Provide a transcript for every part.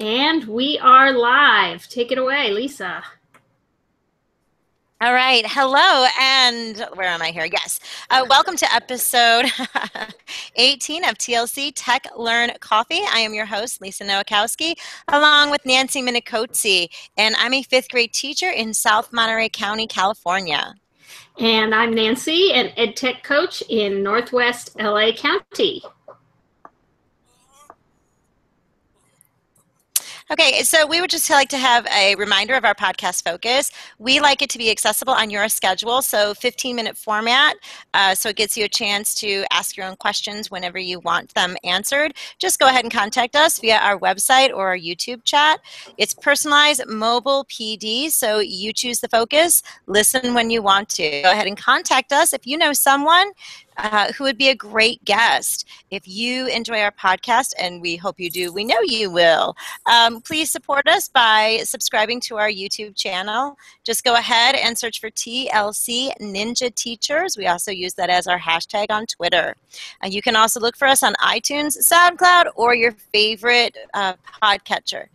And we are live. Take it away, Lisa. All right. Hello. And where am I here? Yes. Uh, welcome to episode 18 of TLC Tech Learn Coffee. I am your host, Lisa Nowakowski, along with Nancy Minicozzi, and I'm a fifth grade teacher in South Monterey County, California. And I'm Nancy, an ed tech coach in Northwest LA County. Okay, so we would just like to have a reminder of our podcast focus. We like it to be accessible on your schedule, so 15 minute format, uh, so it gives you a chance to ask your own questions whenever you want them answered. Just go ahead and contact us via our website or our YouTube chat. It's personalized mobile PD, so you choose the focus, listen when you want to. Go ahead and contact us if you know someone uh, who would be a great guest. If you enjoy our podcast, and we hope you do, we know you will, um, please support us by subscribing to our YouTube channel. Just go ahead and search for TLC Ninja Teachers. We also use that as our hashtag on Twitter. Uh, you can also look for us on iTunes, SoundCloud, or your favorite uh, podcatcher.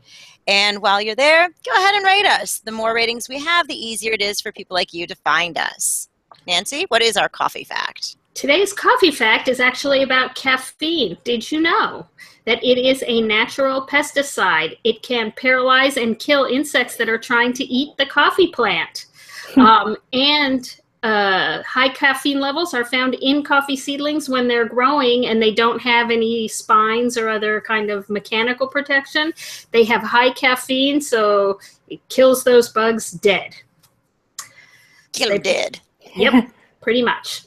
And while you're there, go ahead and rate us. The more ratings we have, the easier it is for people like you to find us. Nancy, what is our coffee fact? Today's coffee fact is actually about caffeine. Did you know that it is a natural pesticide? It can paralyze and kill insects that are trying to eat the coffee plant. Um, and uh, high caffeine levels are found in coffee seedlings when they're growing and they don't have any spines or other kind of mechanical protection. They have high caffeine, so it kills those bugs dead. Kill them dead. Yep, pretty much.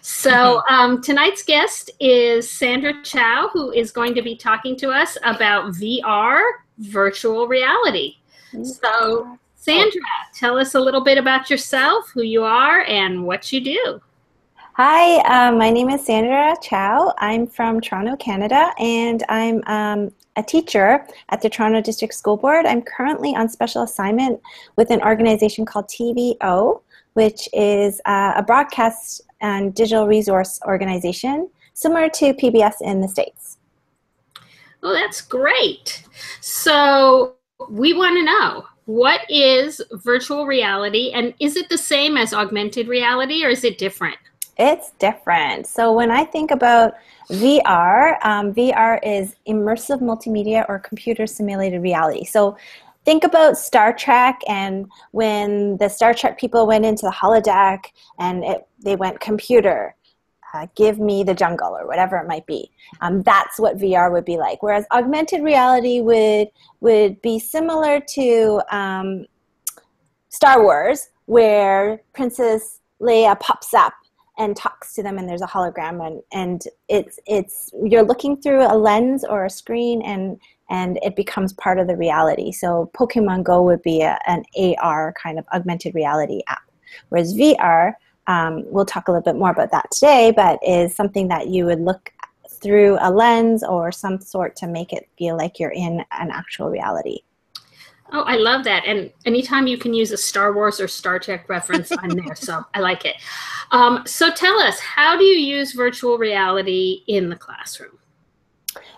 So um, tonight's guest is Sandra Chow, who is going to be talking to us about VR, virtual reality. So, Sandra, tell us a little bit about yourself, who you are, and what you do. Hi, um, my name is Sandra Chow. I'm from Toronto, Canada, and I'm um, a teacher at the Toronto District School Board. I'm currently on special assignment with an organization called TVO, which is uh, a broadcast and digital resource organization, similar to PBS in the States. Oh, that's great. So we want to know what is virtual reality and is it the same as augmented reality or is it different? It's different. So when I think about VR, um, VR is immersive multimedia or computer simulated reality. So think about Star Trek and when the Star Trek people went into the holodeck and it, they went computer, uh, give me the jungle or whatever it might be. Um, that's what VR would be like. Whereas augmented reality would would be similar to um, Star Wars, where Princess Leia pops up and talks to them and there's a hologram and, and it's it's you're looking through a lens or a screen and and it becomes part of the reality. So Pokemon Go would be a, an AR kind of augmented reality app, whereas VR, um, we'll talk a little bit more about that today, but is something that you would look through a lens or some sort to make it feel like you're in an actual reality. Oh, I love that. And anytime you can use a Star Wars or Star Trek reference, I'm there. So I like it. Um, so tell us, how do you use virtual reality in the classroom?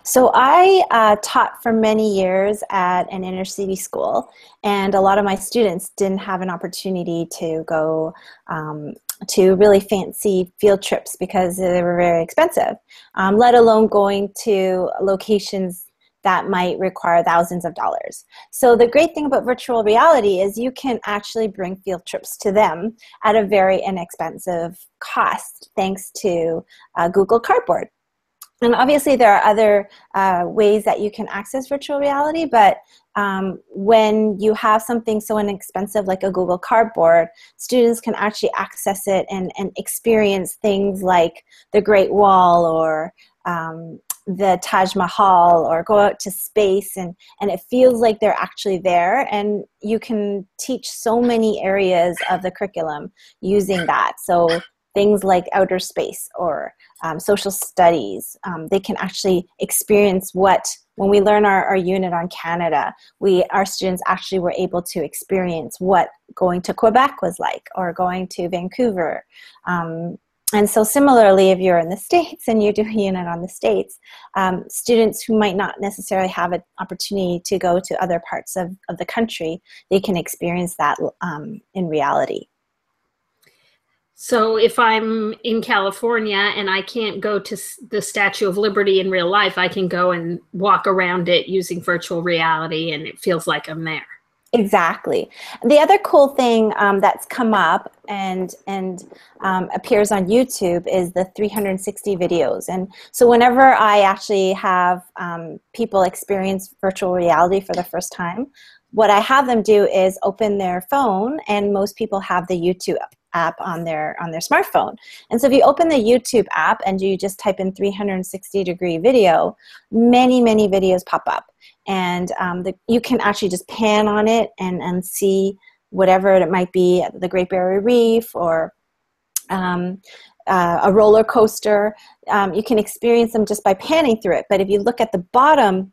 So I uh, taught for many years at an inner city school, and a lot of my students didn't have an opportunity to go um, to really fancy field trips because they were very expensive, um, let alone going to locations that might require thousands of dollars. So the great thing about virtual reality is you can actually bring field trips to them at a very inexpensive cost thanks to uh, Google Cardboard and obviously there are other uh, ways that you can access virtual reality but um, when you have something so inexpensive like a google cardboard students can actually access it and, and experience things like the great wall or um, the taj mahal or go out to space and, and it feels like they're actually there. And you can teach so many areas of the curriculum using that. So things like outer space or um, social studies. Um, they can actually experience what, when we learn our, our unit on Canada, we, our students actually were able to experience what going to Quebec was like or going to Vancouver. Um, and so similarly, if you're in the States and you're doing unit on the States, um, students who might not necessarily have an opportunity to go to other parts of, of the country, they can experience that um, in reality. So if I'm in California and I can't go to the Statue of Liberty in real life, I can go and walk around it using virtual reality and it feels like I'm there. Exactly. The other cool thing um, that's come up and and um, appears on YouTube is the 360 videos. And so whenever I actually have um, people experience virtual reality for the first time, what I have them do is open their phone, and most people have the YouTube app on their on their smartphone. And so if you open the YouTube app and you just type in 360 degree video, many many videos pop up and um, the, you can actually just pan on it and, and see whatever it might be the Great Barrier Reef or um, uh, a roller coaster. Um, you can experience them just by panning through it. But if you look at the bottom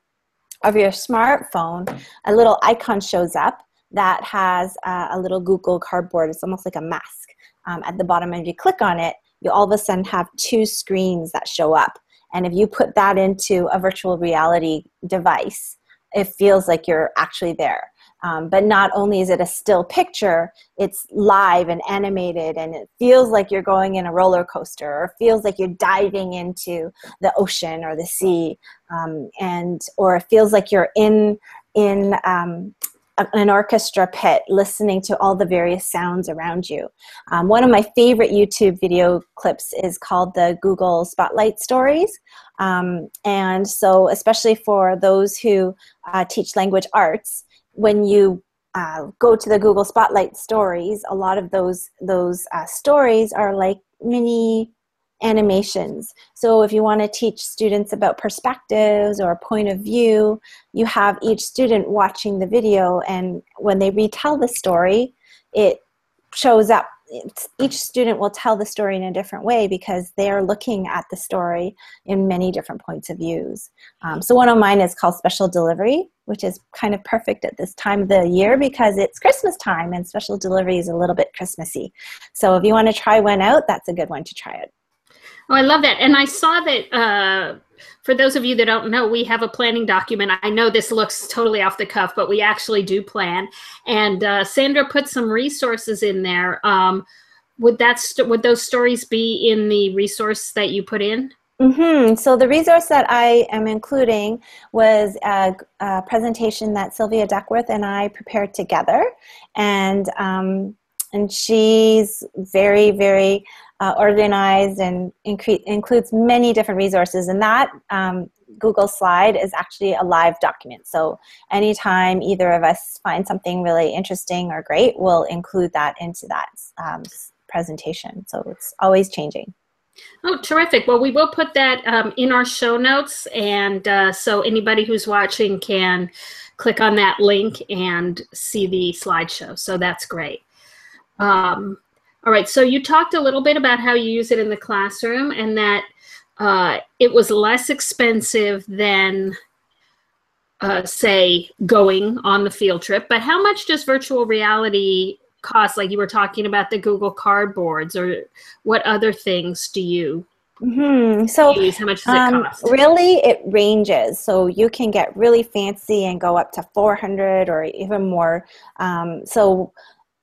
of your smartphone, a little icon shows up that has a little Google Cardboard. It's almost like a mask um, at the bottom. And if you click on it, you all of a sudden have two screens that show up. And if you put that into a virtual reality device, it feels like you're actually there. Um, but not only is it a still picture, it's live and animated, and it feels like you're going in a roller coaster, or feels like you're diving into the ocean or the sea, um, and or it feels like you're in in um, an orchestra pit listening to all the various sounds around you. Um, one of my favorite YouTube video clips is called the Google Spotlight Stories. Um, and so, especially for those who uh, teach language arts, when you uh, go to the Google Spotlight stories, a lot of those those uh, stories are like mini animations. So if you want to teach students about perspectives or point of view, you have each student watching the video, and when they retell the story, it shows up each student will tell the story in a different way because they are looking at the story in many different points of views. Um, so one of mine is called Special Delivery, which is kind of perfect at this time of the year because it's Christmas time and Special Delivery is a little bit Christmassy. So if you want to try one out, that's a good one to try it. Oh, I love that. And I saw that uh, for those of you that don't know, we have a planning document. I know this looks totally off the cuff, but we actually do plan. And uh, Sandra put some resources in there. Um, would that would those stories be in the resource that you put in? Mm-hmm. So the resource that I am including was a, a, presentation that Sylvia Duckworth and I prepared together, and um, and she's very very uh, organized and incre- includes many different resources. And that um, Google slide is actually a live document. So anytime either of us find something really interesting or great, we'll include that into that um, presentation. So it's always changing. Oh, terrific. Well, we will put that um, in our show notes. And uh, so anybody who's watching can click on that link and see the slideshow. So that's great. Um, all right, so you talked a little bit about how you use it in the classroom and that uh, it was less expensive than, uh, say, going on the field trip. But how much does virtual reality cost? Like you were talking about the Google Cardboards, or what other things do you Mm-hmm. So, use? How much does um, it cost? Really, it ranges. So you can get really fancy and go up to 400 or even more. Um, so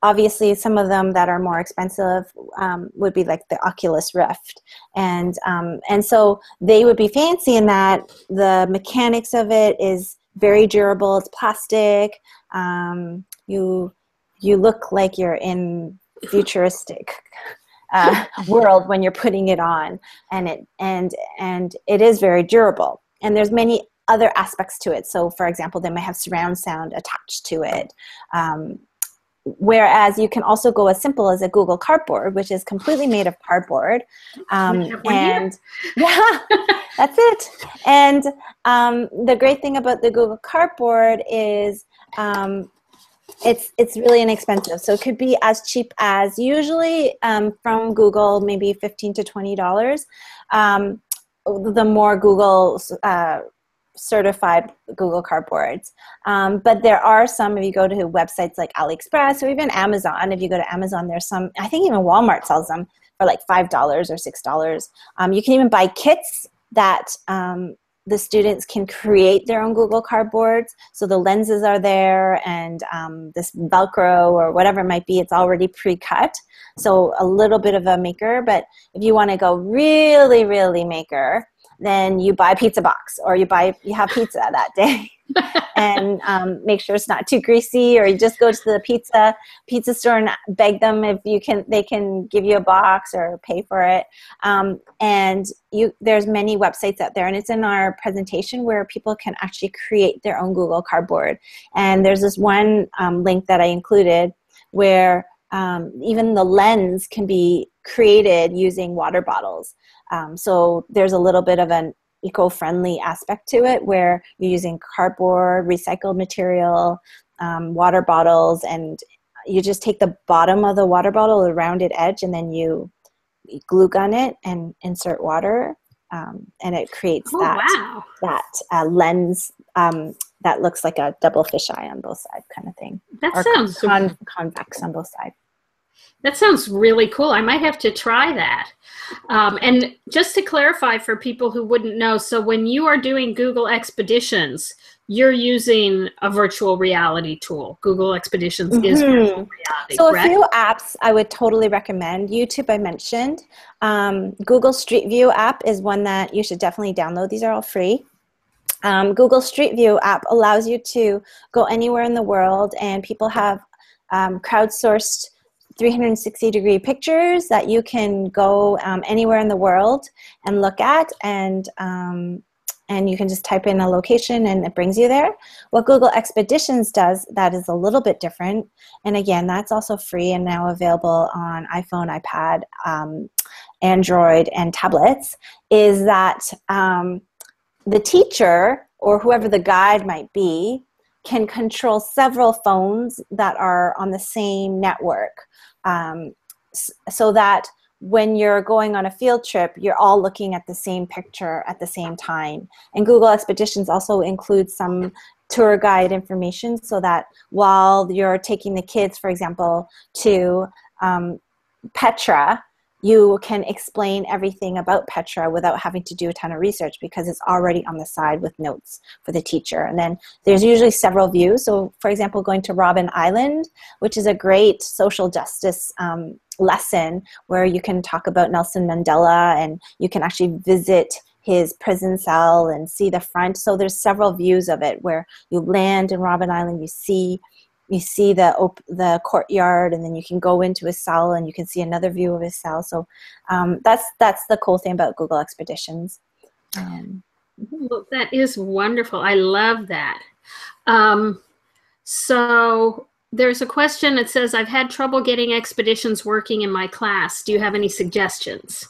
obviously some of them that are more expensive um, would be like the oculus rift. And um, and so they would be fancy in that the mechanics of it is very durable. It's plastic. Um, you you look like you're in futuristic uh, world when you're putting it on. And it and and it is very durable. And there's many other aspects to it. So for example they may have surround sound attached to it. Um, whereas you can also go as simple as a Google Cardboard, which is completely made of cardboard. Um, and yeah, that's it. And um, the great thing about the Google Cardboard is um, it's it's really inexpensive. So it could be as cheap as usually um, from Google, maybe fifteen to twenty dollars. Um, the more Google uh, certified Google Cardboards. Um, but there are some, if you go to websites like AliExpress or even Amazon, if you go to Amazon, there's some, I think even Walmart sells them for like five dollars or six dollars. Um, you can even buy kits that um, the students can create their own Google Cardboards. So the lenses are there and um, this Velcro or whatever it might be, it's already pre-cut. So a little bit of a maker, but if you want to go really, really maker, then you buy a pizza box or you buy you have pizza that day. And um, make sure it's not too greasy or you just go to the pizza pizza store and beg them if you can they can give you a box or pay for it. Um, and you there's many websites out there and it's in our presentation where people can actually create their own google cardboard. And there's this one um, link that i included where um, even the lens can be created using water bottles um, so there's a little bit of an eco-friendly aspect to it where you're using cardboard, recycled material, um, water bottles, and you just take the bottom of the water bottle, the rounded edge, and then you glue gun it and insert water, um, and it creates oh, that wow. that uh, lens um, that looks like a double fisheye on both sides, kind of thing. That or sounds con- convex on both sides. That sounds really cool. I might have to try that. Um, and just to clarify for people who wouldn't know, so when you are doing Google Expeditions, you're using a virtual reality tool. Google Expeditions mm-hmm. is virtual reality. So correct? a few apps I would totally recommend. YouTube I mentioned. Um, Google Street View app is one that you should definitely download. These are all free. Um, Google Street View app allows you to go anywhere in the world, and people have um, crowdsourced 360 degree pictures that you can go um, anywhere in the world and look at and um, and you can just type in a location and it brings you there. What Google Expeditions does that is a little bit different, and again, that's also free and now available on iPhone, iPad, um, Android, and tablets, is that um, the teacher or whoever the guide might be can control several phones that are on the same network um, so that when you're going on a field trip, you're all looking at the same picture at the same time. And Google Expeditions also includes some tour guide information so that while you're taking the kids, for example, to um, Petra, you can explain everything about Petra without having to do a ton of research because it's already on the side with notes for the teacher. And then there's usually several views. So, for example, going to Robben Island, which is a great social justice um, lesson where you can talk about Nelson Mandela and you can actually visit his prison cell and see the front. So there's several views of it where you land in Robben Island, you see you see the op- the courtyard and then you can go into his cell and you can see another view of his cell. So um, that's that's the cool thing about google expeditions. Um, well, that is wonderful. I love that. Um, so there's a question that says i've had trouble getting expeditions working in my class. Do you have any suggestions?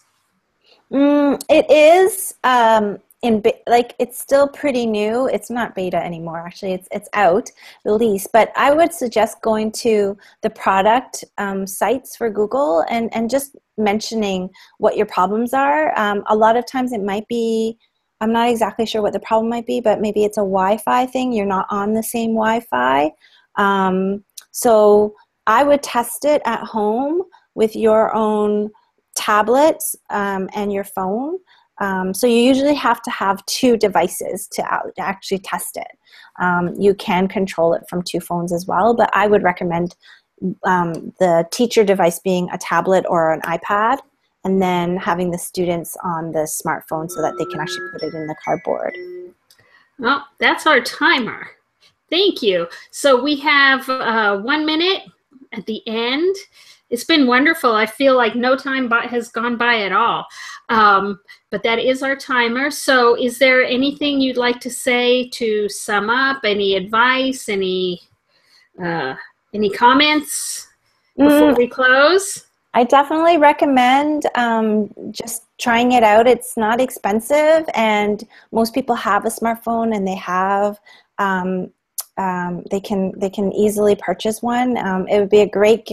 Mm, it is um, in like it's still pretty new. It's not beta anymore actually. It's it's out release. But i would suggest going to the product um, sites for google and and just mentioning what your problems are. Um, a lot of times it might be i'm not exactly sure what the problem might be but maybe it's a wi-fi thing. You're not on the same wi-fi. Um, so i would test it at home with your own tablets um, and your phone um, so you usually have to have two devices to actually test it. Um, you can control it from two phones as well, but I would recommend um, the teacher device being a tablet or an iPad, and then having the students on the smartphone so that they can actually put it in the cardboard. Well, that's our timer. Thank you. So we have uh, one minute at the end. It's been wonderful. I feel like no time by, has gone by at all. Um, but that is our timer. So is there anything you'd like to say to sum up? Any advice? Any uh, any comments before mm, we close? I definitely recommend um, just trying it out. It's not expensive, and most people have a smartphone and they have um, um, they can they can easily purchase one. Um, it would be a great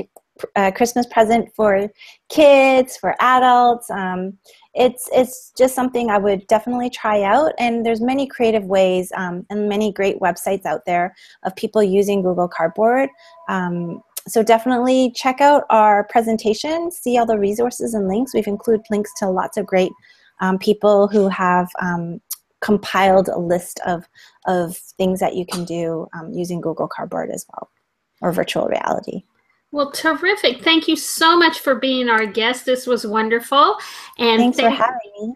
uh, Christmas present for kids, for adults. Um, it's it's just something I would definitely try out. And there's many creative ways um, and many great websites out there of people using Google Cardboard. Um, so definitely check out our presentation, see all the resources and links. We've included links to lots of great um, people who have um, compiled a list of, of things that you can do um, using Google Cardboard as well, or virtual reality. Well, terrific. Thank you so much for being our guest. This was wonderful. And Thanks thank- for having me.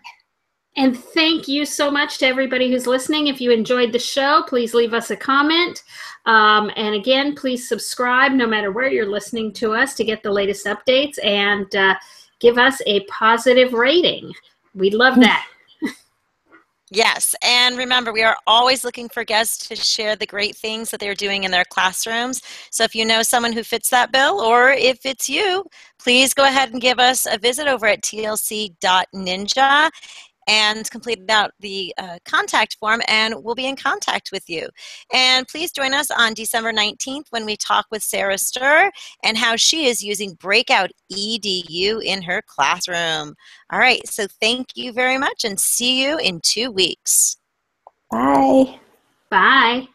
And thank you so much to everybody who's listening. If you enjoyed the show, please leave us a comment. Um, and again, please subscribe no matter where you're listening to us to get the latest updates and uh, give us a positive rating. We'd love that. Yes, and remember, we are always looking for guests to share the great things that they're doing in their classrooms. So if you know someone who fits that bill, or if it's you, please go ahead and give us a visit over at tlc.ninja and complete out the uh, contact form, and we'll be in contact with you. And please join us on December 19th when we talk with Sarah Stir and how she is using Breakout EDU in her classroom. All right, so thank you very much and see you in two weeks. Bye. Bye.